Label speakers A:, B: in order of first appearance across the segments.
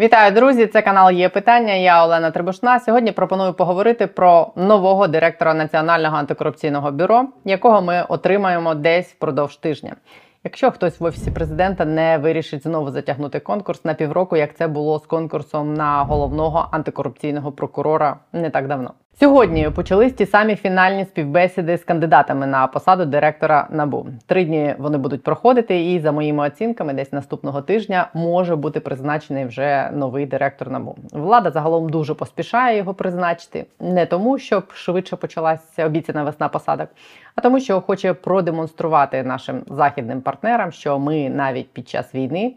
A: Вітаю, друзі! Це канал є питання. Я Олена Трибушна. Сьогодні пропоную поговорити про нового директора Національного антикорупційного бюро, якого ми отримаємо десь впродовж тижня. Якщо хтось в офісі президента не вирішить знову затягнути конкурс на півроку, як це було з конкурсом на головного антикорупційного прокурора не так давно. Сьогодні почались ті самі фінальні співбесіди з кандидатами на посаду директора набу. Три дні вони будуть проходити, і за моїми оцінками, десь наступного тижня може бути призначений вже новий директор набу. Влада загалом дуже поспішає його призначити, не тому, щоб швидше почалася обіцяна весна посадок, а тому, що хоче продемонструвати нашим західним партнерам, що ми навіть під час війни.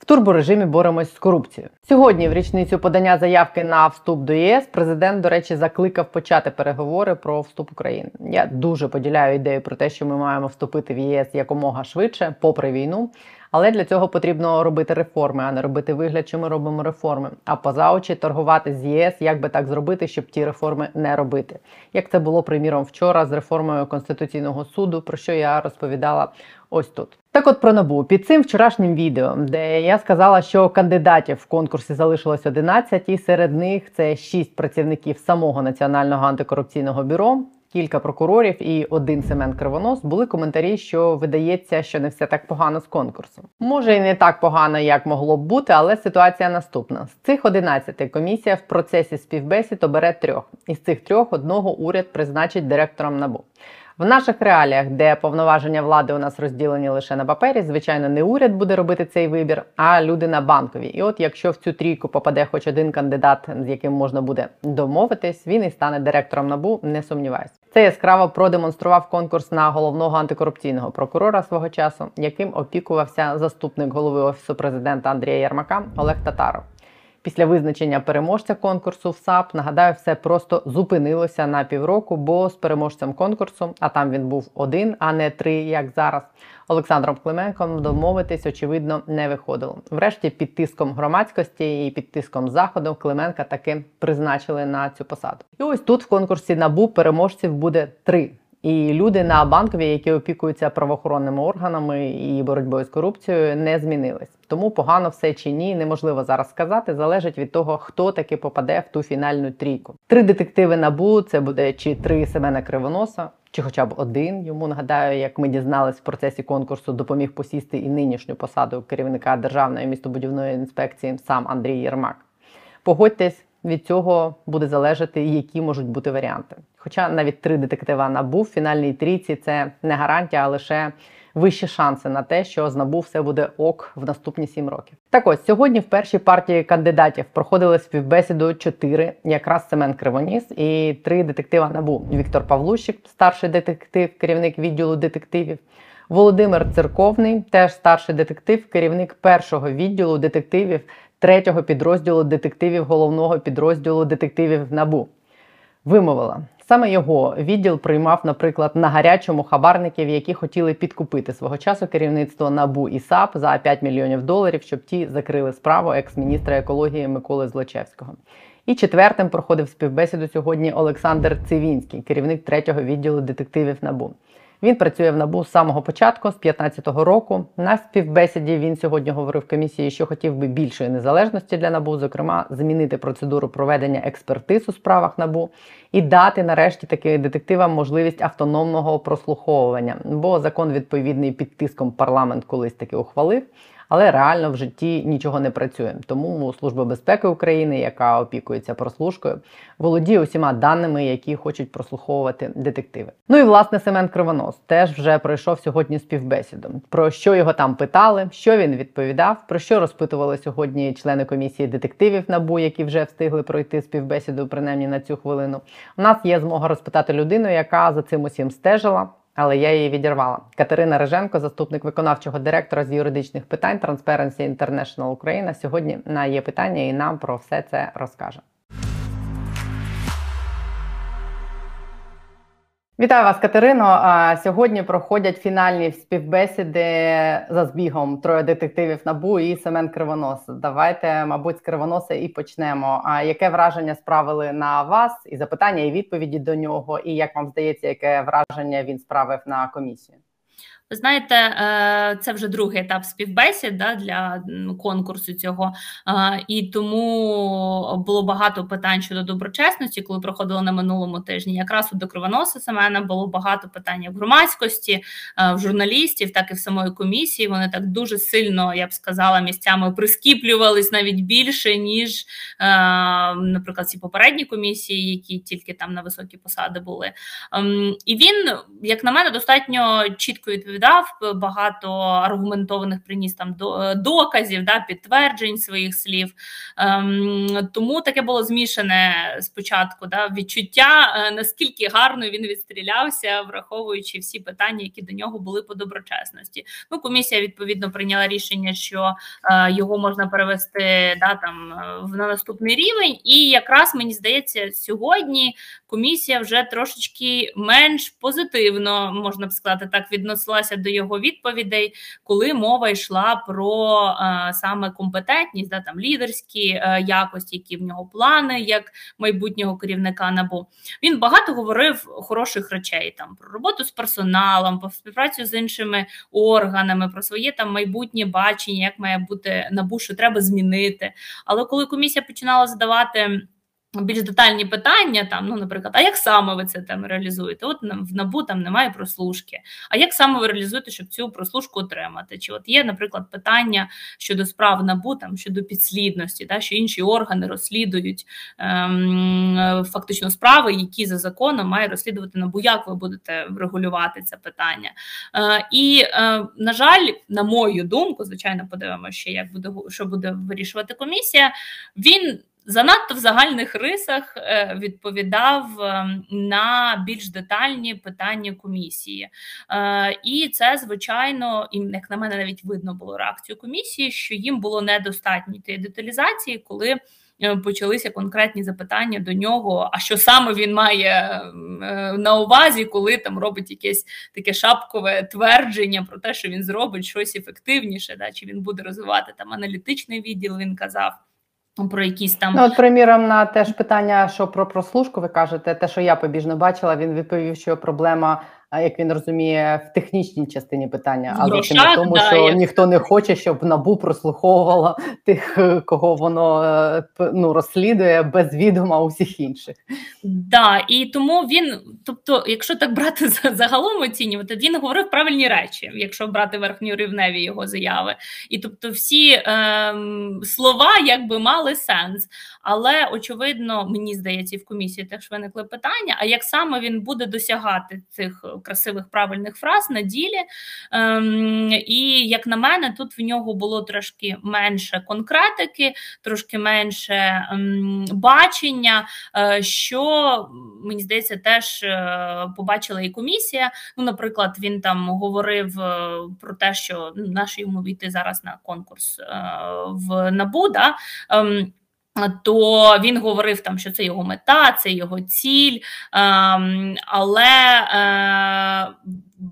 A: В турборежимі боремось з корупцією. Сьогодні, в річницю подання заявки на вступ до ЄС, президент, до речі, закликав почати переговори про вступ України. Я дуже поділяю ідею про те, що ми маємо вступити в ЄС якомога швидше, попри війну. Але для цього потрібно робити реформи, а не робити вигляд, що ми робимо реформи. А поза очі торгувати з ЄС, як би так зробити, щоб ті реформи не робити. Як це було приміром вчора з реформою конституційного суду, про що я розповідала ось тут. Так, от про набу під цим вчорашнім відео, де я сказала, що кандидатів в конкурсі залишилось 11, і серед них це 6 працівників самого національного антикорупційного бюро кілька прокурорів і один Семен Кривонос були коментарі, що видається, що не все так погано з конкурсом. Може і не так погано, як могло б бути, але ситуація наступна: з цих 11 комісія в процесі співбесід обере трьох. Із цих трьох одного уряд призначить директором набу. В наших реаліях, де повноваження влади у нас розділені лише на папері, звичайно, не уряд буде робити цей вибір, а люди на банкові. І от якщо в цю трійку попаде хоч один кандидат, з яким можна буде домовитись, він і стане директором набу, не сумніваюся. Це яскраво продемонстрував конкурс на головного антикорупційного прокурора свого часу, яким опікувався заступник голови офісу президента Андрія Ярмака Олег Татаров. Після визначення переможця конкурсу в САП нагадаю, все просто зупинилося на півроку, бо з переможцем конкурсу, а там він був один, а не три, як зараз. Олександром Клименком домовитись, очевидно, не виходило. Врешті, під тиском громадськості і під тиском заходу Клименка таки призначили на цю посаду. І ось тут в конкурсі набу переможців буде три. І люди на банкові, які опікуються правоохоронними органами і боротьбою з корупцією, не змінились. Тому погано все чи ні, неможливо зараз сказати. Залежить від того, хто таки попаде в ту фінальну трійку. Три детективи набу це буде чи три Семена Кривоноса, чи хоча б один. Йому нагадаю, як ми дізнались в процесі конкурсу, допоміг посісти і нинішню посаду керівника державної містобудівної інспекції сам Андрій Єрмак. Погодьтесь від цього буде залежати, які можуть бути варіанти. Хоча навіть три детектива набу в фінальній трійці це не гарантія, а лише вищі шанси на те, що з набу все буде ок в наступні сім років. Так ось сьогодні в першій партії кандидатів проходили співбесіду чотири, якраз Семен Кривоніс і три детектива набу: Віктор Павлущик, старший детектив, керівник відділу детективів. Володимир Церковний, теж старший детектив, керівник першого відділу детективів третього підрозділу детективів головного підрозділу детективів НАБУ. Вимовила. Саме його відділ приймав, наприклад, на гарячому хабарників, які хотіли підкупити свого часу керівництво НАБУ і САП за 5 мільйонів доларів, щоб ті закрили справу екс-міністра екології Миколи Злочевського. І четвертим проходив співбесіду сьогодні Олександр Цивінський, керівник третього відділу детективів НАБУ. Він працює в набу з самого початку, з 2015 року. На співбесіді він сьогодні говорив комісії, що хотів би більшої незалежності для набу, зокрема, змінити процедуру проведення експертиз у справах набу і дати нарешті таки детективам можливість автономного прослуховування. Бо закон відповідний під тиском парламент колись таки ухвалив але реально в житті нічого не працює. Тому Служба безпеки України, яка опікується прослушкою, володіє усіма даними, які хочуть прослуховувати детективи. Ну і власне Семен Кривонос теж вже пройшов сьогодні співбесіду. Про що його там питали, що він відповідав, про що розпитували сьогодні члени комісії детективів НАБУ, які вже встигли пройти співбесіду, принаймні на цю хвилину. У нас є змога розпитати людину, яка за цим усім стежила але я її відірвала. Катерина Реженко, заступник виконавчого директора з юридичних питань Transparency International Україна, сьогодні на є питання і нам про все це розкаже. Вітаю вас, Катерино. Сьогодні проходять фінальні співбесіди за збігом троє детективів набу і Семен Кривонос. Давайте, мабуть, з Кривоноса і почнемо. А яке враження справили на вас? І запитання, і відповіді до нього, і як вам здається, яке враження він справив на комісію?
B: Ви знаєте, е, це вже другий етап співбесід да, для конкурсу цього, е, і тому було багато питань щодо доброчесності, коли проходило на минулому тижні. Якраз у до Семена було багато питань в громадськості, е, в журналістів, так і в самої комісії. Вони так дуже сильно, я б сказала, місцями прискіплювались навіть більше, ніж, наприклад, ці попередні комісії, які тільки там на високі посади були. Ем, і він, як на мене, достатньо чітко відповідав розповідав, багато аргументованих приніс там е, доказів, да, підтверджень своїх слів. Ем, Тому таке було змішане спочатку да, відчуття, е, наскільки гарно він відстрілявся, враховуючи всі питання, які до нього були по доброчесності. Ну, комісія відповідно прийняла рішення, що е, його можна перевести да, там е, на наступний рівень, і якраз мені здається, сьогодні комісія вже трошечки менш позитивно можна б сказати так, відносилася ставилася до його відповідей, коли мова йшла про е, саме компетентність, да там лідерські е, якості, які в нього плани як майбутнього керівника набу. Він багато говорив хороших речей там про роботу з персоналом, про співпрацю з іншими органами, про своє там майбутнє бачення, як має бути набу, що треба змінити. Але коли комісія починала задавати більш детальні питання, там, ну, наприклад, а як саме ви це там реалізуєте? От в набу там немає прослушки. А як саме ви реалізуєте, щоб цю прослушку отримати? Чи от є, наприклад, питання щодо справ набу, там щодо підслідності, та що інші органи розслідують ем, фактично справи, які за законом має розслідувати набу? Як ви будете врегулювати це питання? Е, І, е, на жаль, на мою думку, звичайно, подивимося, ще як буде що буде вирішувати комісія. Він занадто в загальних рисах е, відповідав ем, на більш детальні питання комісії. Е, і це, звичайно, і як на мене, навіть видно було реакцію комісії, що їм було недостатньо тієї деталізації, коли. Е, почалися конкретні запитання до нього, а що саме він має на увазі, коли там робить якесь таке шапкове твердження про те, що він зробить щось ефективніше, да, чи він буде розвивати там аналітичний відділ, він казав. Про якісь там
A: Ну, от, приміром, на теж питання, що про прослушку ви кажете, те, що я побіжно бачила, він відповів, що проблема як він розуміє, в технічній частині питання, а зовсім не тому, да, що як... ніхто не хоче, щоб набу прослуховувало тих, кого воно е, ну розслідує без відома усіх інших.
B: Да, і тому він, тобто, якщо так брати загалом оцінювати, він говорив правильні речі, якщо брати верхньорівневі його заяви, і тобто всі е, слова якби мали сенс. Але очевидно, мені здається, і в комісії теж виникли питання: а як саме він буде досягати цих красивих правильних фраз на ділі? Ем, І як на мене, тут в нього було трошки менше конкретики, трошки менше ем, бачення, е, що мені здається, теж е, побачила і комісія. Ну, наприклад, він там говорив е, про те, що ну, наш йому війти зараз на конкурс в НАБУ. Да? То він говорив там, що це його мета, це його ціль, ем, але е,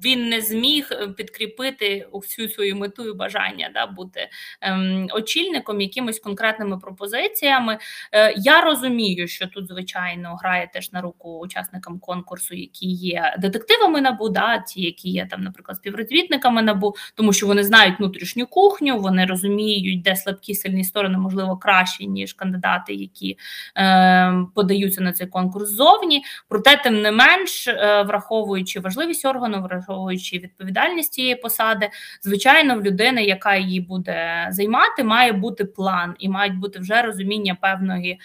B: він не зміг е, підкріпити всю свою мету і бажання да, бути ем, очільником якимись конкретними пропозиціями. Е, Я розумію, що тут, звичайно, грає теж на руку учасникам конкурсу, які є детективами набу, да, ті, які є там, наприклад, співробітниками набу, тому що вони знають внутрішню кухню, вони розуміють, де слабкі сильні сторони, можливо, кращі, ніж кандидати, які е, подаються на цей конкурс ззовні. Проте, тим не менш, е, враховуючи важливість органу, враховуючи відповідальність цієї посади, звичайно, в людини, яка її буде займати, має бути план і мають бути вже розуміння певної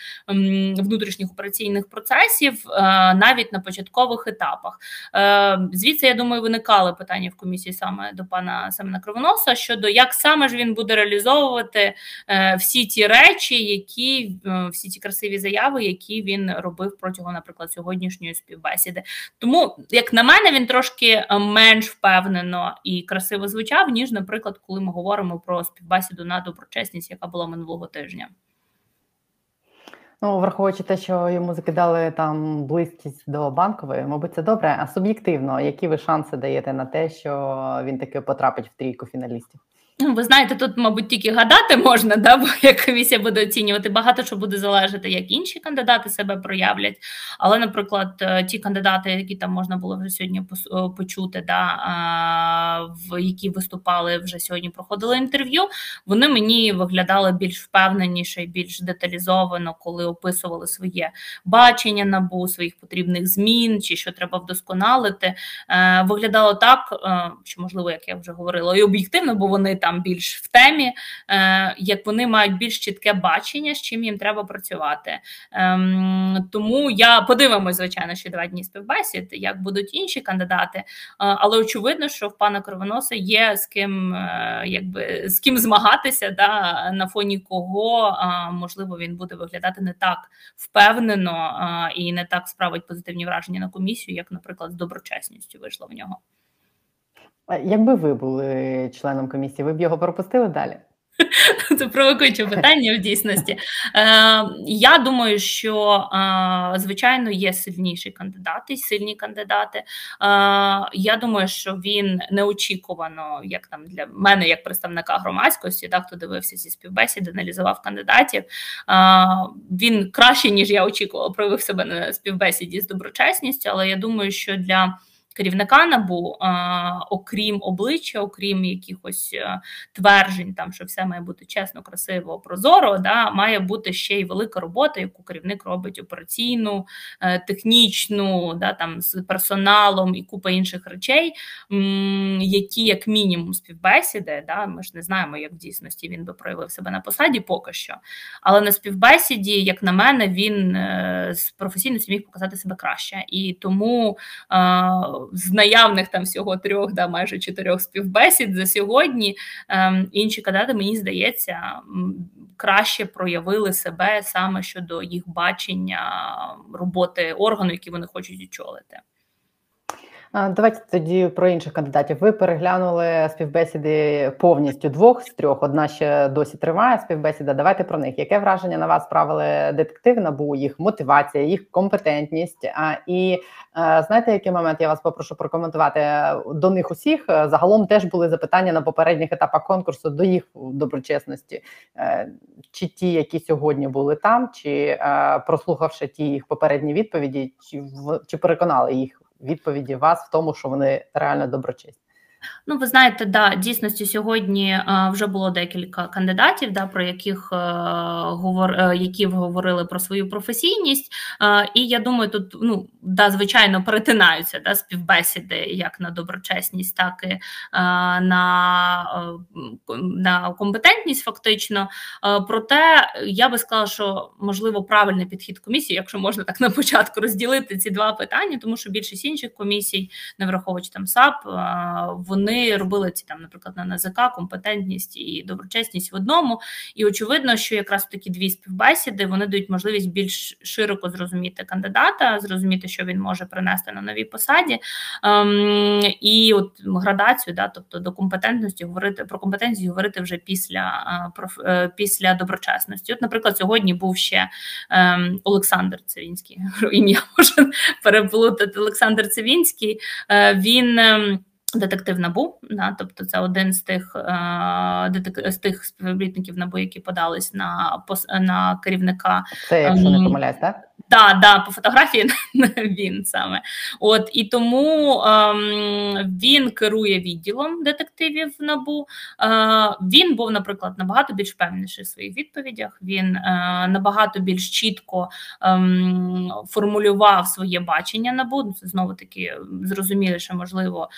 B: внутрішніх операційних процесів е, навіть на початкових етапах. Е, звідси я думаю, виникали питання в комісії саме до пана Семена Кривоноса щодо як саме ж він буде реалізовувати е, всі ті речі, які всі ті красиві заяви, які він робив протягом, наприклад, сьогоднішньої співбесіди. Тому, як на мене, він трошки менш впевнено і красиво звучав, ніж, наприклад, коли ми говоримо про співбесіду на доброчесність, яка була минулого тижня.
A: Ну, враховуючи те, що йому закидали там близькість до банкової, мабуть, це добре. А суб'єктивно, які ви шанси даєте на те, що він таки потрапить в трійку фіналістів?
B: Ви знаєте, тут, мабуть, тільки гадати можна, да, бо як комісія буде оцінювати, багато що буде залежати, як інші кандидати себе проявлять. Але, наприклад, е, ті кандидати, які там можна було вже сьогодні е, почути, да, в які виступали вже сьогодні, проходили інтерв'ю, вони мені виглядали більш впевненіше більш деталізовано, коли описували своє бачення набу, своїх потрібних змін чи що треба вдосконалити. Е, виглядало так, що можливо, як я вже говорила, і об'єктивно, бо вони там більш в темі, е, як вони мають більш чітке бачення, з чим їм треба працювати. Ем, тому я подивимось, звичайно, ще два дні співбесід, як будуть інші кандидати. Е, але очевидно, що в пана Кривоноса є з ким е, якби з ким змагатися, да, на фоні кого можливо він буде виглядати не так впевнено і не так справить позитивні враження на комісію, як, наприклад, з доброчесністю вийшло в нього.
A: Якби ви були членом комісії, ви б його пропустили далі?
B: Це провокуюче питання в дійсності. Е, Я думаю, що е, звичайно є сильніші кандидати, сильні кандидати. Е, Я думаю, що він неочікувано, як там для мене, як представника громадськості, так, хто дивився ці співбесіди, аналізував кандидатів. Е, Він краще ніж я очікувала, проявив себе на співбесіді з доброчесністю, але я думаю, що для керівника набу, окрім обличчя, окрім якихось е, тверджень, там що все має бути чесно, красиво, прозоро, да, має бути ще й велика робота, яку керівник робить операційну, е, технічну, да, там з персоналом і купа інших речей, які, як мінімум, співбесіди. Да, Ми ж не знаємо, як в дійсності він би проявив себе на посаді поки що. Але на співбесіді, як на мене, він е, з професійності міг показати себе краще. І тому з наявних там всього трьох, да, майже чотирьох співбесід за сьогодні. Ем, інші кандидати, мені здається, краще проявили себе саме щодо їх бачення роботи органу, які вони хочуть очолити.
A: Давайте тоді про інших кандидатів. Ви переглянули співбесіди повністю двох з трьох. Одна ще досі триває співбесіда. Давайте про них. Яке враження на вас справили детектив набу, їх мотивація, їх компетентність? А і знаєте, який момент я вас попрошу прокоментувати до них усіх? Загалом теж були запитання на попередніх етапах конкурсу до їх доброчесності, е, чи ті, які сьогодні були там, чи е, прослухавши ті їх попередні відповіді, чи чи переконали їх відповіді вас в тому, що вони реально доброчесні.
B: Ну, ви знаєте, да, дійсності сьогодні а, вже було декілька кандидатів, да, про яких а, говор, а, які говорили про свою професійність. І я думаю, тут ну да, звичайно перетинаються да, співбесіди як на доброчесність, так і на на компетентність, фактично. Проте я би сказала, що можливо правильний підхід комісії, якщо можна так на початку розділити ці два питання, тому що більшість інших комісій, не враховуючи там САП, вони вони робили ці там, наприклад, на НАЗК, компетентність і доброчесність в одному. І очевидно, що якраз такі дві співбесіди вони дають можливість більш широко зрозуміти кандидата, зрозуміти, що він може принести на новій посаді. Ем, І от градацію, да, тобто до компетентності говорити про компетенцію говорити вже після проф, е, після доброчесності. От, наприклад, сьогодні був ще ем, Олександр Цивінський, ім'я може переплутати Олександр Цивінський. Е, він. Детектив набу, да, тобто це один з тих е, детек, з тих співробітників набу, які подались на на керівника.
A: Це якщо не ем, помиляюсь, так?
B: Да, да, по фотографії він саме. От І тому ем, він керує відділом детективів набу. Е, Він був, наприклад, набагато більш певніший в своїх відповідях. Він е, набагато більш чітко ем, формулював своє бачення набу. Це знову таки зрозуміліше, можливо,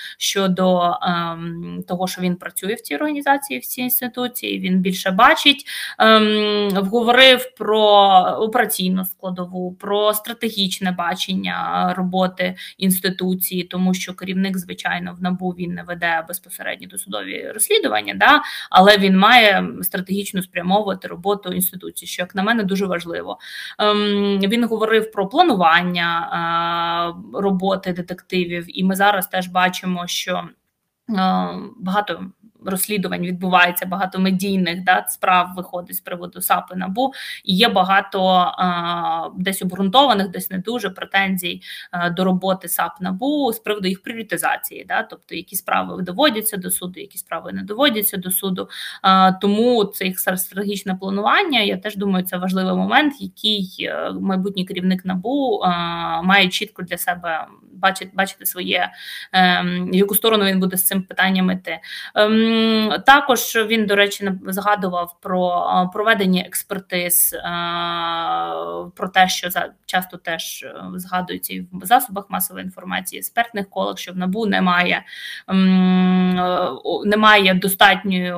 B: щодо ем, того, що він працює в цій організації, в цій інституції. Він більше бачить, ем, говорив про операційну складову про стратегічне бачення роботи інституції, тому що керівник, звичайно, в набу він не веде безпосередньо досудові розслідування, да, але він має стратегічно спрямовувати роботу інституції, що як на мене дуже важливо. Ем, Він говорив про планування е, роботи детективів, і ми зараз теж бачимо, що. Е, багато розслідувань відбувається багато медійних да, справ виходить з приводу САП і НАБУ, і є багато а, десь обґрунтованих, десь не дуже претензій а, до роботи САП НАБУ з приводу їх пріоритизації, да, тобто які справи доводяться до суду, які справи не доводяться до суду. Тому це їх стратегічне планування. Я теж думаю, це важливий момент, який е, майбутній керівник набу має чітко для себе бачити, бачити своє, ем, в яку сторону він буде з цим питанням іти. Ем, також він, до речі, згадував про проведення експертиз, про те, що часто теж е, згадується і в засобах масової інформації, експертних колах, що в набу немає ем, е, немає достатньої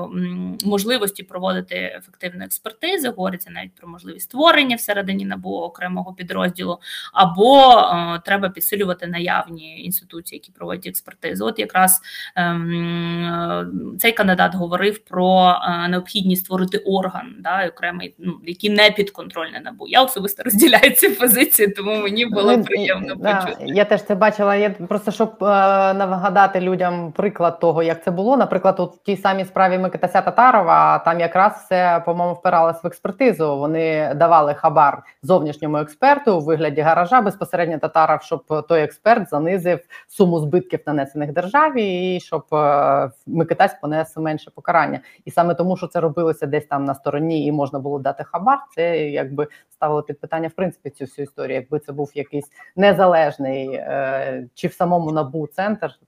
B: можливості проводити ефективну експертизу. Говориться навіть про можливість створення всередині набу окремого підрозділу, або е, треба підсилювати наявні інституції, які проводять експертизу. От якраз ем, цей кандидат говорив про е, необхідність створити орган, да, окремий, ну, який не підконтрольний набу. Я особисто розділяю ці позиції, тому мені було ну, приємно да, почути.
A: Я теж це бачила. Я просто щоб е, нагадати людям приклад того, як це було. Наприклад, от в тій самій справі Микитася Татарова там якраз все по-моєму впиралось в експертизу. Вони давали хабар зовнішньому експерту у вигляді гаража безпосередньо татаров, щоб той експерт занизив суму збитків, нанесених державі, і щоб е, Микитась понес менше покарання. І саме тому, що це робилося десь там на стороні, і можна було дати хабар, це якби ставило під питання в принципі цю всю історію. Якби це був якийсь незалежний е, чи в самому набу центр,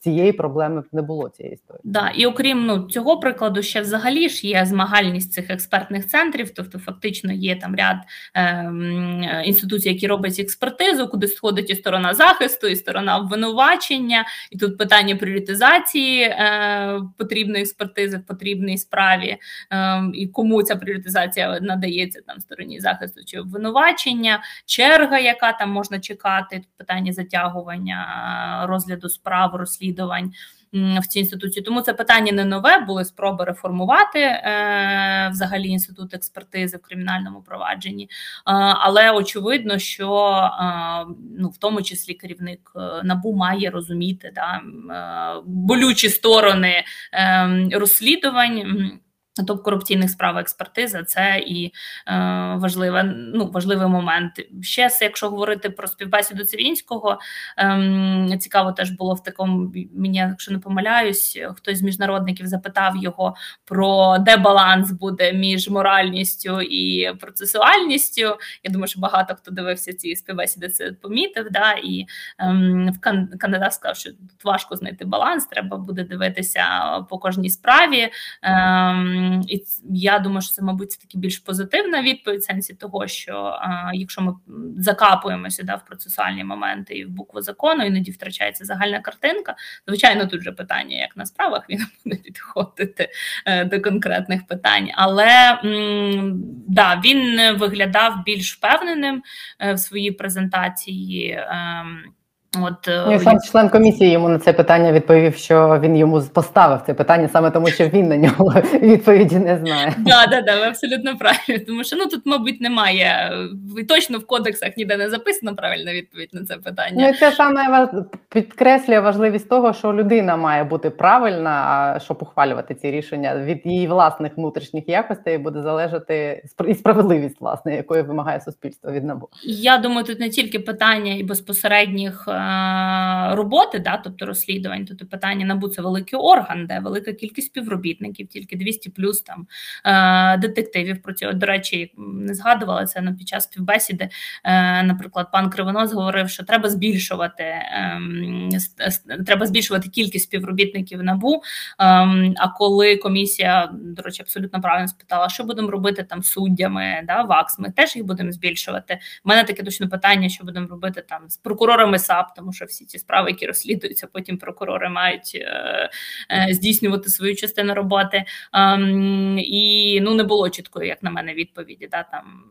A: цієї проблеми не було цієї історії.
B: Да, і окрім ну цього прикладу, ще взагалі ж є змагальність цих експертних центрів. Тобто, фактично, є там ряд е, інституцій, які роблять експертизу, куди сходить і сторона захисту, і сторона обвинувачення, і тут питання пріоритизації е, потрібної експертизи в потрібній справі, е, і кому ця пріоритизація надається там стороні захисту чи обвинувачення, черга, яка там можна чекати, питання затягування розгляду справ розслідувань в цій інституції. Тому це питання не нове, були спроби реформувати е, взагалі інститут експертизи в кримінальному провадженні, е, але очевидно, що е, ну в тому числі керівник е, набу має розуміти да, е, болючі сторони е, розслідувань. Топ корупційних справ експертиза це і е, важливе, ну, важливий момент. Ще якщо говорити про співбесіду Цивінського, е, цікаво теж було в такому мені, якщо не помиляюсь, хтось з міжнародників запитав його про де баланс буде між моральністю і процесуальністю. Я думаю, що багато хто дивився ці співбесіди, це помітив. Да, І е, кандидат сказав, що тут важко знайти баланс, треба буде дивитися по кожній справі. Е, і я думаю, що це, мабуть, це таки більш позитивна відповідь в сенсі того, що якщо ми закапуємося да, в процесуальні моменти і в букву закону, іноді втрачається загальна картинка. Звичайно, тут же питання, як на справах він буде підходити е, до конкретних питань, але да, він виглядав більш впевненим е, в своїй презентації. Е,
A: От е, ну, сам член комісії йому на це питання відповів, що він йому поставив це питання саме тому, що він на нього відповіді не знає.
B: Да, да, да, ви абсолютно правильно. Тому що ну тут, мабуть, немає точно в кодексах ніде не записано правильна відповідь на це питання.
A: Ну це саме підкреслює важливість того, що людина має бути правильна, щоб ухвалювати ці рішення від її власних внутрішніх якостей буде залежати і справедливість, власне, якої вимагає суспільство від набу.
B: Я думаю, тут не тільки питання і безпосередніх. Е, роботи, да, тобто розслідувань, тобто питання НАБУ це великий орган, де велика кількість співробітників, тільки 200 плюс там е, детективів про цього. До речі, не згадувала це під час співбесіди. Е, наприклад, пан Кривонос говорив, що треба збільшувати ем, треба збільшувати кількість співробітників набу. Ем, а коли комісія, до речі, абсолютно правильно спитала, що будемо робити там суддями, да, ВАКС, ми теж їх будемо збільшувати. У мене таке точно питання, що будемо робити там з прокурорами САП тому що всі ці справи, які розслідуються, потім прокурори мають е, е, здійснювати свою частину роботи. Е, і ну не було чіткої, як на мене, відповіді. Да, там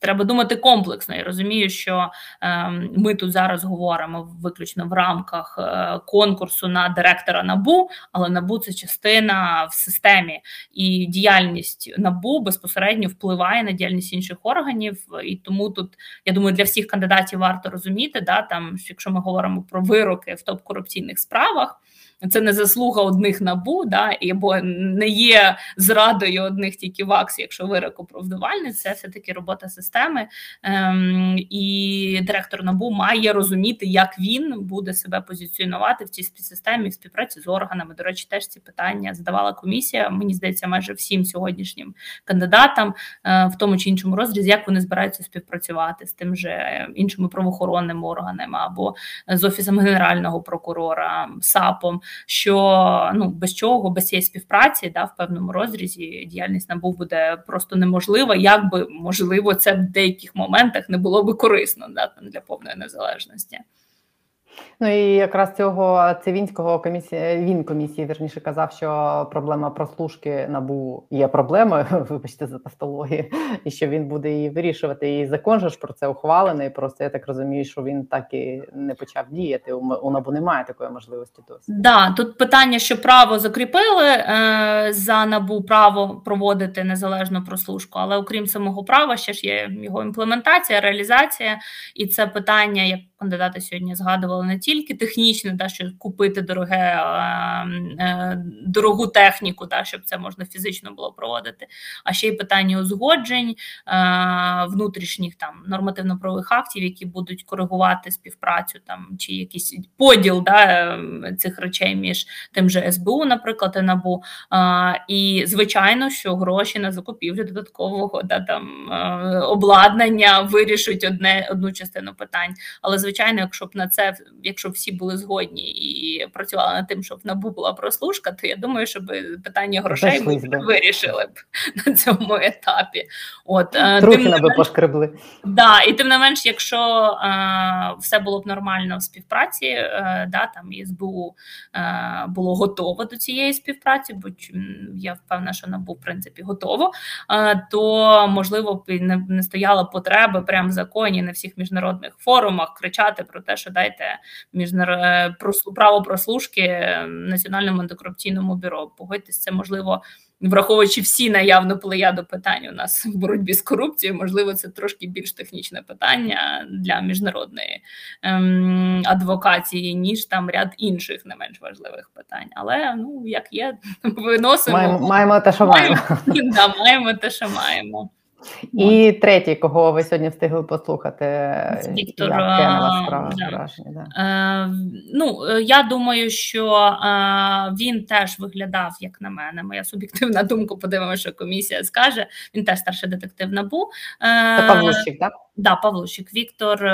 B: Треба думати комплексно. Я розумію, що е, ми тут зараз говоримо виключно в рамках е, конкурсу на директора набу, але набу це частина в системі, і діяльність набу безпосередньо впливає на діяльність інших органів. І тому тут я думаю, для всіх кандидатів варто розуміти, да там якщо ми говоримо про вироки в топ корупційних справах. Це не заслуга одних набу, да, або не є зрадою одних тільки вакс, якщо вирок оправдувальний, це все таки робота системи. Ем, І директор набу має розуміти, як він буде себе позиціонувати в цій системі в співпраці з органами. До речі, теж ці питання задавала комісія. Мені здається, майже всім сьогоднішнім кандидатам е, в тому чи іншому розрізі, як вони збираються співпрацювати з тим же іншими правоохоронними органами або з офісом генерального прокурора, САПом. Що ну без чого, без цієї співпраці, да, в певному розрізі діяльність набув буде просто неможлива, як би можливо це в деяких моментах не було би корисно да, для повної незалежності.
A: Ну і якраз цього Цивінського комісії він комісії вірніше казав, що проблема прослушки набу є проблемою. Вибачте за тавтологію, і що він буде її вирішувати. І закон ж про це ухвалений. Просто я так розумію, що він так і не почав діяти. У набу немає такої можливості. Досі
B: да тут питання, що право закріпили е, за набу право проводити незалежну прослушку, але окрім самого права, ще ж є його імплементація, реалізація, і це питання як кандидати сьогодні згадували не тільки технічне, да, що купити дороге, е, дорогу техніку, да, щоб це можна фізично було проводити, а ще й питання узгоджень е, внутрішніх там нормативно-правових актів, які будуть коригувати співпрацю там чи якийсь поділ да, цих речей між тим же СБУ, наприклад, і НАБУ. Е, і звичайно, що гроші на закупівлю додаткового да, там обладнання вирішують одне одну частину питань. Але звичайно, якщо б на це, якщо всі були згодні і працювали над тим, щоб набу була прослушка, то я думаю, що питання грошей ми вирішили б на цьому етапі. От
A: е, тим би пошкребли.
B: Да, і тим не менш, якщо е, все було б нормально в співпраці, е, да там СБУ е, було готово до цієї співпраці, бо я впевнена, що набу в принципі готово, е, то можливо б не, не стояла потреби прямо в законі на всіх міжнародних форумах кричати кричати про те, що дайте міжнарод... Е, право прослушки національному антикорупційному бюро. Погодьтесь, це можливо. Враховуючи всі наявну плеяду питань у нас в боротьбі з корупцією, можливо, це трошки більш технічне питання для міжнародної ем, адвокації, ніж там ряд інших не менш важливих питань. Але ну як є, виносимо
A: маємо, маємо те, що маємо.
B: маємо. Да, маємо те, що маємо.
A: І третій, кого ви сьогодні встигли послухати,
B: Віктор як да. враження. Да. Е, ну, е, я думаю, що е, він теж виглядав, як на мене, моя суб'єктивна думка, подивимося, що комісія скаже. Він теж старший детектив набу.
A: Е, Це Павлущик, так?
B: Да, Павлущик. Віктор, е,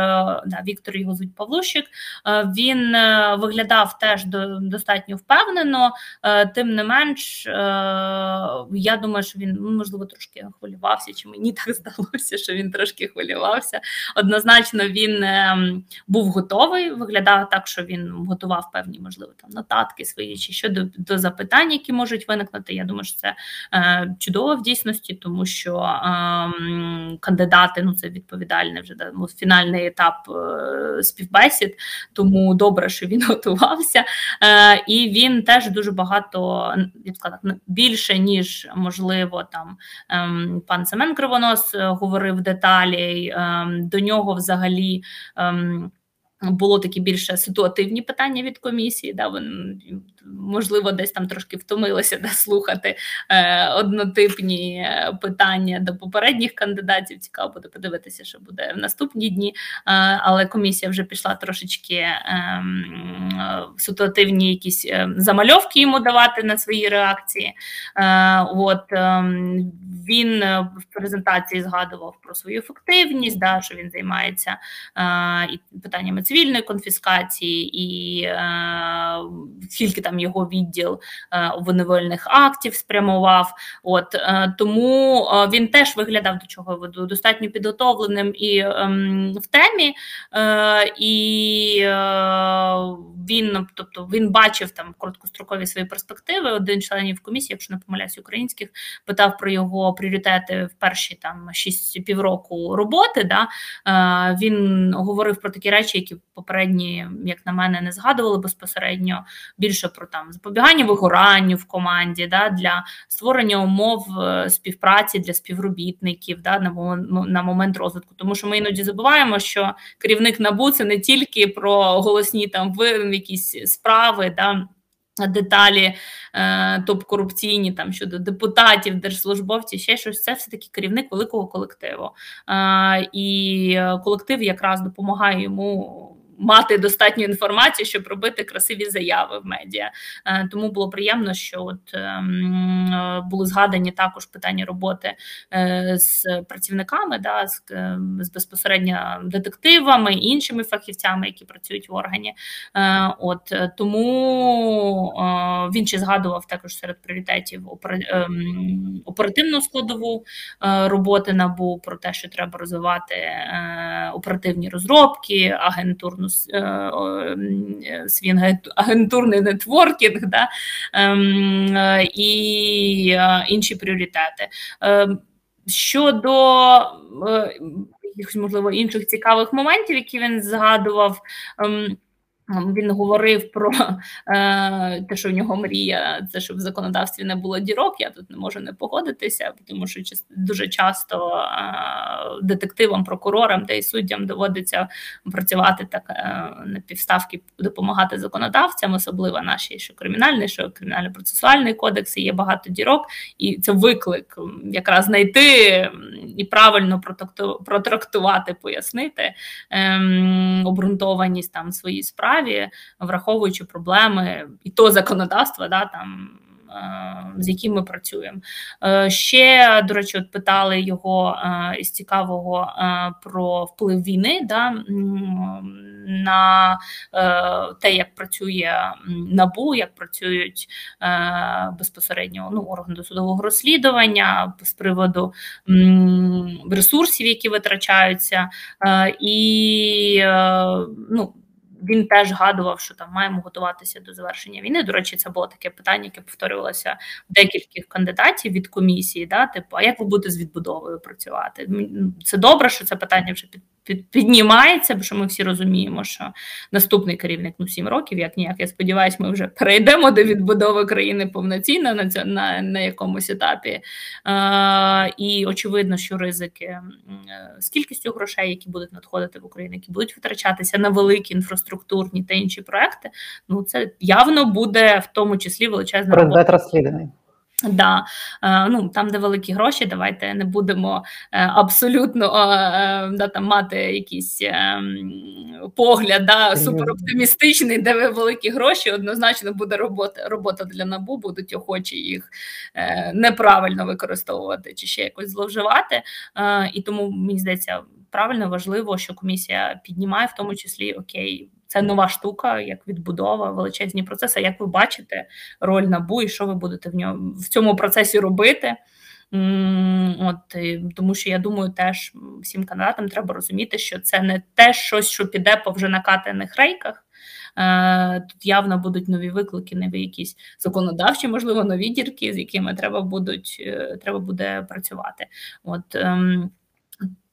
B: да, Віктор його звуть Павлущик. Е, він виглядав теж достатньо впевнено, тим не менш, я думаю, що він ну, можливо трошки хвилювався. Чи мені так здалося, що він трошки хвилювався. Однозначно, він ем, був готовий. Виглядав так, що він готував певні, можливо, там нотатки свої чи щодо до запитань, які можуть виникнути. Я думаю, що це е, чудово в дійсності, тому що е, кандидати ну це відповідальний вже ну, фінальний етап е, співбесід, тому добре, що він готувався. Е, І він теж дуже багато як б більше ніж можливо там е, пан Семен Кривонос е, говорив деталі. Ем, до нього взагалі. Було такі більше ситуативні питання від комісії, да, вони, можливо, десь там трошки втомилися да, слухати е, однотипні е, питання до попередніх кандидатів. Цікаво буде подивитися, що буде в наступні дні. Е, але комісія вже пішла трошечки е, ситуативні якісь е, замальовки йому давати на свої реакції. Е, от ем, Він в презентації згадував про свою ефективність, да, що він займається і питаннями цивільної конфіскації, і е, скільки там його відділ е, обвинувальних актів спрямував. От е, Тому е, він теж виглядав до чого веду достатньо підготовленим і е, в темі, е, і е, він тобто він бачив там короткострокові свої перспективи. Один членів комісії, якщо не помиляюсь, українських, питав про його пріоритети в перші там шість півроку роботи. Да? Е, Він говорив про такі речі, які попередні, як на мене, не згадували безпосередньо більше про там запобігання вигоранню в команді, да, для створення умов е, співпраці для співробітників да, на ну, на момент розвитку. Тому що ми іноді забуваємо, що керівник набу це не тільки про голосні там ви якісь справи. да, деталі е, топ-корупційні там щодо депутатів, держслужбовців, ще щось це все таки керівник великого колективу. Е, і колектив якраз допомагає йому мати достатню інформацію, щоб робити красиві заяви в медіа. Е, тому було приємно, що от ем, е, були згадані також питання роботи е, з працівниками, да, з, з безпосередньо детективами іншими фахівцями, які працюють в органі. От тому він ще згадував також серед пріоритетів ем, оперативну складову роботи набу про те, що треба розвивати оперативні розробки, агентурну Е, е, свій агентурний нетворкінг да, ем, е, і інші пріоритети. Ем, щодо якихось, можливо, інших цікавих моментів, які він згадував. Ем, він говорив про е, те, що в нього мрія, це щоб в законодавстві не було дірок. Я тут не можу не погодитися, тому що дуже часто е, детективам, прокурорам та й суддям доводиться працювати так е, на півставки, допомагати законодавцям, особливо наші, що кримінальний, що кримінально-процесуальний кодекс, і є багато дірок, і це виклик якраз знайти і правильно протрактувати, пояснити ем, обґрунтованість там своїй справи справі, враховуючи проблеми і то законодавства, да, там. Е, з яким ми працюємо. Е, ще, до речі, от питали його е, із цікавого про вплив війни да, на те, як працює набу, як працюють безпосередньо ну, органи досудового розслідування з приводу ресурсів, які витрачаються, і ну він теж згадував, що там маємо готуватися до завершення війни. До речі, це було таке питання, яке повторювалося декількох кандидатів від комісії. Да, Типу, а як ви будете з відбудовою працювати? Це добре, що це питання вже під піднімається, бо що ми всі розуміємо, що наступний керівник ну 7 років, як ніяк. Я сподіваюся, ми вже перейдемо до відбудови країни повноцінно на цьо, на, на якомусь етапі. Е, І очевидно, що ризики з кількістю грошей, які будуть надходити в Україну, які будуть витрачатися на великі інфраструктурні та інші проекти. Ну це явно буде в тому числі величезна робота.
A: розслідуваний.
B: Да, е, ну там, де великі гроші, давайте не будемо е, абсолютно е, да, там мати якийсь погляд да, супероптимістичний, де ви великі гроші. Однозначно буде робота робота для набу, будуть охочі їх неправильно використовувати чи ще якось зловживати. І тому мені здається, правильно важливо, що комісія піднімає в тому числі окей. Це нова штука, як відбудова, величезні процеси. Як ви бачите роль набу і що ви будете в ньому в цьому процесі робити? От тому, що я думаю, теж всім кандидатам треба розуміти, що це не те щось, що піде по вже накатаних рейках. Е, тут явно будуть нові виклики, нові якісь законодавчі, можливо, нові дірки, з якими треба будуть е, треба буде працювати. От ем,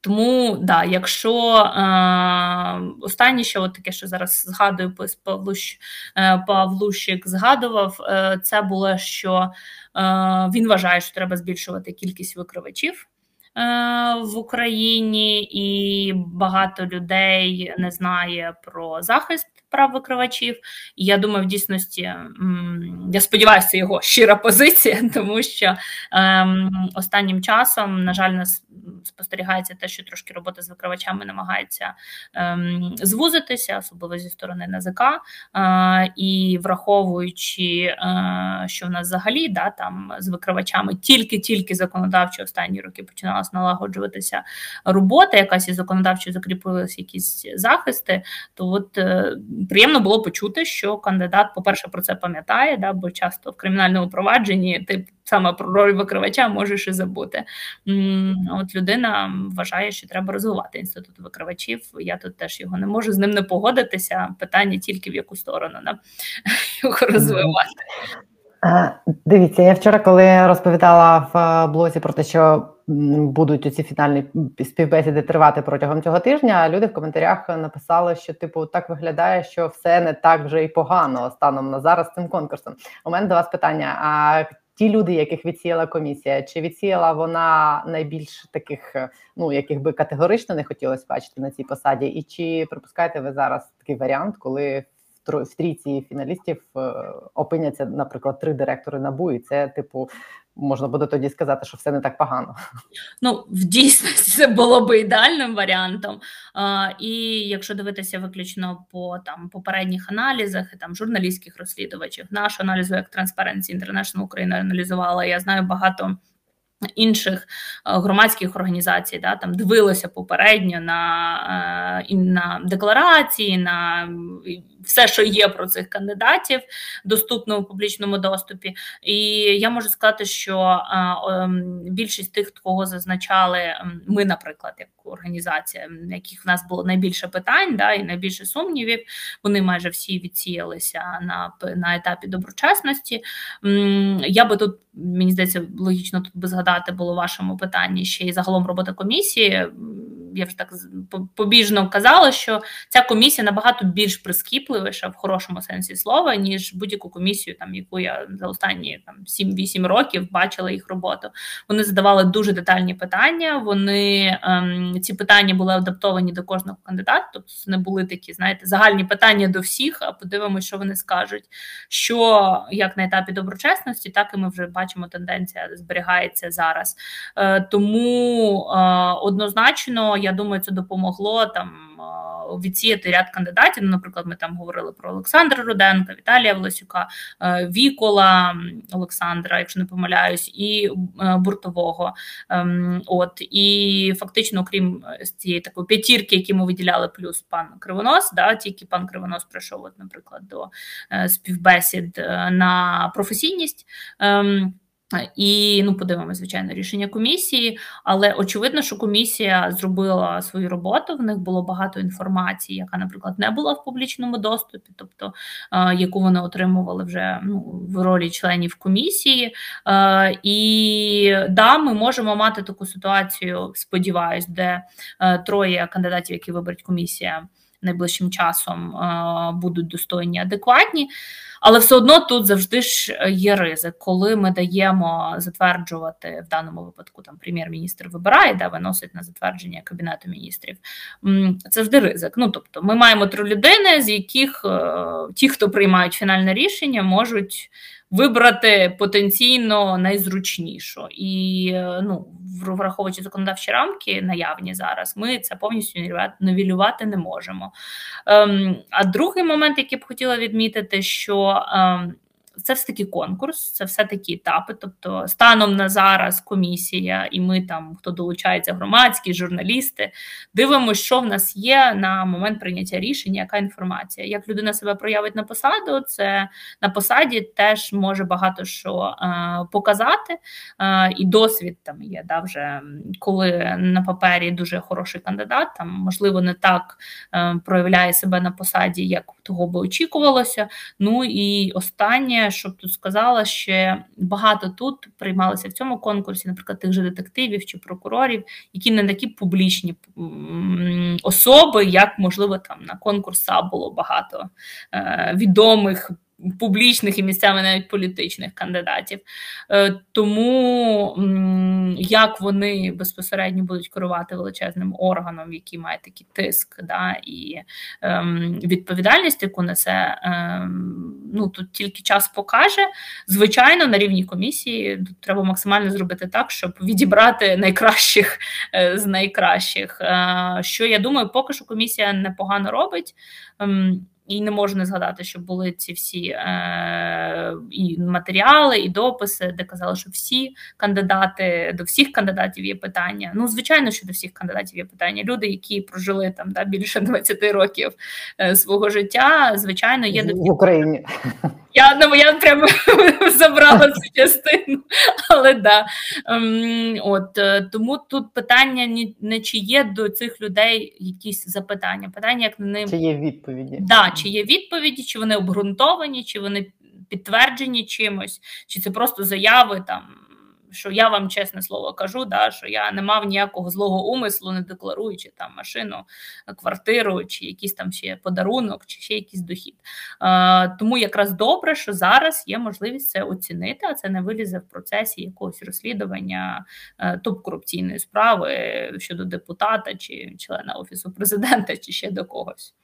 B: тому да, якщо е, останнє, що от таке, що зараз згадую, Павлущ, е, Павлущик згадував, е, це було, що е, він вважає, що треба збільшувати кількість викривачів. Е, в Україні і багато людей не знає про захист прав викривачів. І я думаю, в дійсності я сподіваюся, його щира позиція, тому що ем, останнім часом, на жаль, нас спостерігається те, що трошки робота з викривачами намагається ем, звузитися, особливо зі сторони НАЗК, е, і враховуючи, е, що в нас взагалі да, там з викривачами тільки-тільки законодавчо останні роки починалася налагоджуватися робота, якась із законодавчо закріпилися якісь захисти, то от е, приємно було почути, що кандидат, по-перше, про це пам'ятає, да, бо часто в кримінальному провадженні ти саме про роль викривача можеш і забути. От людина вважає, що треба розвивати інститут викривачів. Я тут теж його не можу з ним не погодитися. Питання тільки в яку сторону да, його розвивати.
A: Дивіться, я вчора, коли розповідала в е, блозі про те, що будуть ці фінальні співбесіди тривати протягом цього тижня, люди в коментарях написали, що типу так виглядає, що все не так вже і погано станом на зараз цим конкурсом. У мене до вас питання: а ті люди, яких відсіяла комісія, чи відсіяла вона найбільш таких, ну яких би категорично не хотілося бачити на цій посаді, і чи припускаєте ви зараз такий варіант, коли в трійці фіналістів опиняться, наприклад, три директори набу, і це типу можна буде тоді сказати, що все не так погано.
B: Ну, в дійсності це було би ідеальним варіантом. А, І якщо дивитися виключно по там попередніх аналізах там журналістських розслідувачів, нашу аналізу як Transparency International Україна аналізувала. Я знаю багато інших е, громадських організацій, да, там дивилося попередньо на е, на декларації, на все, що є про цих кандидатів, доступно у публічному доступі. І я можу сказати, що е, більшість тих, кого зазначали, ми, наприклад, як організація, яких в нас було найбільше питань, да, і найбільше сумнівів, вони майже всі відсіялися на на етапі доброчесності. Я би тут мені здається, логічно тут би згадати було в вашому питанні ще й загалом робота комісії. Я вже так побіжно казала, що ця комісія набагато більш прискіпливіша в хорошому сенсі слова, ніж будь-яку комісію, там яку я за останні там 7-8 років бачила їх роботу. Вони задавали дуже детальні питання. Вони ем, ці питання були адаптовані до кожного кандидата, тобто це не були такі, знаєте, загальні питання до всіх. А подивимося, що вони скажуть. Що як на етапі доброчесності, так і ми вже бачимо, тенденція зберігається зараз. Е, тому е, однозначно, я думаю, це допомогло там. Е, відсіяти ряд кандидатів. Ну, наприклад, ми там говорили про Олександра Руденка, Віталія Власюка, Вікола Олександра, якщо не помиляюсь, і Буртового. Ем, от і фактично, окрім цієї такої п'ятірки, які ми виділяли, плюс пан Кривонос, да, тільки пан Кривонос прийшов, от, наприклад, до співбесід на професійність. І ну подивимося, звичайно, рішення комісії, але очевидно, що комісія зробила свою роботу. В них було багато інформації, яка, наприклад, не була в публічному доступі, тобто яку вони отримували вже ну, в ролі членів комісії. І да, ми можемо мати таку ситуацію, сподіваюсь, де е, троє кандидатів, які виберуть комісія найближчим часом, е, будуть достойні, адекватні. Але все одно тут завжди ж е, є ризик, коли ми даємо затверджувати в даному випадку там прем'єр-міністр вибирає, да, виносить на затвердження кабінету міністрів. Це завжди ризик. Ну тобто, ми маємо три людини, з яких е, ті, хто приймають фінальне рішення, можуть вибрати потенційно найзручнішу. І ну, враховуючи законодавчі рамки, наявні зараз, ми це повністю новілювати не можемо. Ем, А другий момент, який б хотіла відмітити, що ем, це все таки конкурс, це все такі етапи. Тобто, станом на зараз комісія, і ми там, хто долучається, громадські журналісти, дивимося, що в нас є на момент прийняття рішення, яка інформація. Як людина себе проявить на посаду, це на посаді теж може багато що е, показати, е, і досвід там є. да, вже Коли на папері дуже хороший кандидат, там можливо не так е, проявляє себе на посаді, як того би очікувалося. Ну і останнє щоб тут сказала, ще багато тут приймалося в цьому конкурсі, наприклад, тих же детективів чи прокурорів, які не такі публічні особи, як можливо там на конкурса було багато е, відомих публічних і місцями навіть політичних кандидатів. Е, тому як вони безпосередньо будуть керувати величезним органом, який має такий тиск, да, і ем, відповідальність, яку несе, ем, ну тут тільки час покаже. Звичайно, на рівні комісії тут треба максимально зробити так, щоб відібрати найкращих е, з найкращих. Е, що я думаю, поки що комісія непогано робить. Ем, і не можу не згадати, що були ці всі е, і матеріали, і дописи, де казали, що всі кандидати до всіх кандидатів є питання. Ну, звичайно, що до всіх кандидатів є питання. Люди, які прожили там да, більше 20 років е, свого життя, звичайно, є
A: до в Україні.
B: Я ну, я прямо забрала цю частину, але да. Ем, от е, тому тут питання не чи є до цих людей якісь запитання. Питання як на ним
A: чи є відповіді?
B: Да, чи є відповіді, чи вони обґрунтовані, чи вони підтверджені чимось, чи це просто заяви там що я вам чесне слово кажу, да, що я не мав ніякого злого умислу, не декларуючи там машину, квартиру, чи якийсь там ще подарунок, чи ще якийсь дохід. Е, Тому якраз добре, що зараз є можливість це оцінити, а це не вилізе в процесі якогось розслідування е, топ-корупційної справи щодо депутата чи члена офісу президента, чи ще до когось.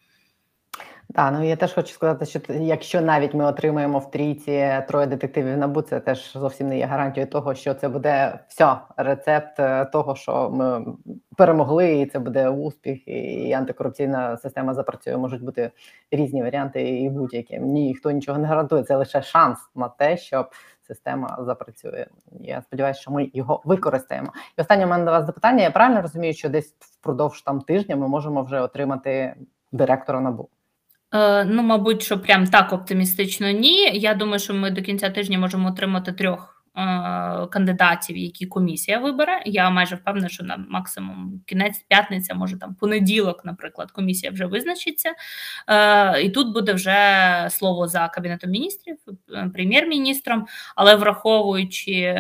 A: Да, ну я теж хочу сказати, що якщо навіть ми отримаємо в трійці троє детективів набу, це теж зовсім не є гарантією того, що це буде все, рецепт е, того, що ми перемогли, і це буде успіх, і антикорупційна система запрацює. Можуть бути різні варіанти, і будь-які. Ніхто нічого не гарантує. Це лише шанс на те, щоб система запрацює. Я сподіваюся, що ми його використаємо. І останнє у мене до вас запитання. Я правильно розумію, що десь впродовж там тижня ми можемо вже отримати директора набу.
B: Е, ну, мабуть, що прям так оптимістично ні. Я думаю, що ми до кінця тижня можемо отримати трьох кандидатів, які комісія вибере. Я майже впевнена, що на максимум кінець п'ятниця, може там понеділок, наприклад, комісія вже визначиться. Е, і тут буде вже слово за кабінетом міністрів, е, прем'єр-міністром, але враховуючи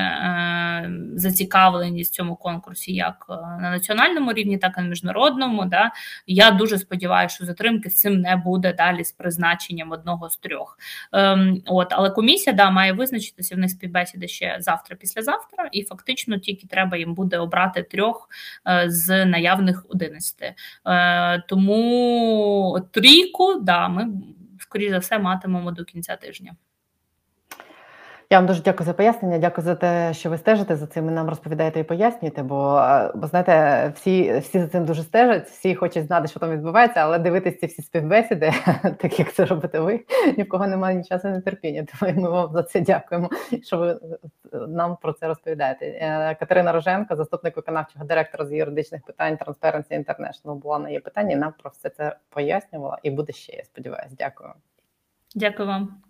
B: зацікавленість в цьому конкурсі, як на національному рівні, так і на міжнародному, да, я дуже сподіваюся, що затримки з цим не буде далі з призначенням одного з трьох. Ем, от, але комісія да має визначитися в них співбесіди ще завтра, післязавтра, і фактично тільки треба їм буде обрати трьох е, з наявних 11. Е, тому трійку, да, ми скоріш за все матимемо до кінця тижня.
A: Я вам дуже дякую за пояснення. Дякую за те, що ви стежите за цим і нам розповідаєте і пояснюєте. Бо бо знаєте, всі всі за цим дуже стежать, всі хочуть знати, що там відбувається, але дивитися ці всі співбесіди, так як це робите ви, ні в кого немає ні часу, ні терпіння. Тому ми вам за це дякуємо, що ви нам про це розповідаєте. Е, Катерина Роженко, заступник виконавчого директора з юридичних питань Transparency International, була на її питання. і Нам про все це пояснювала і буде ще. Я сподіваюся. Дякую.
B: Дякую вам.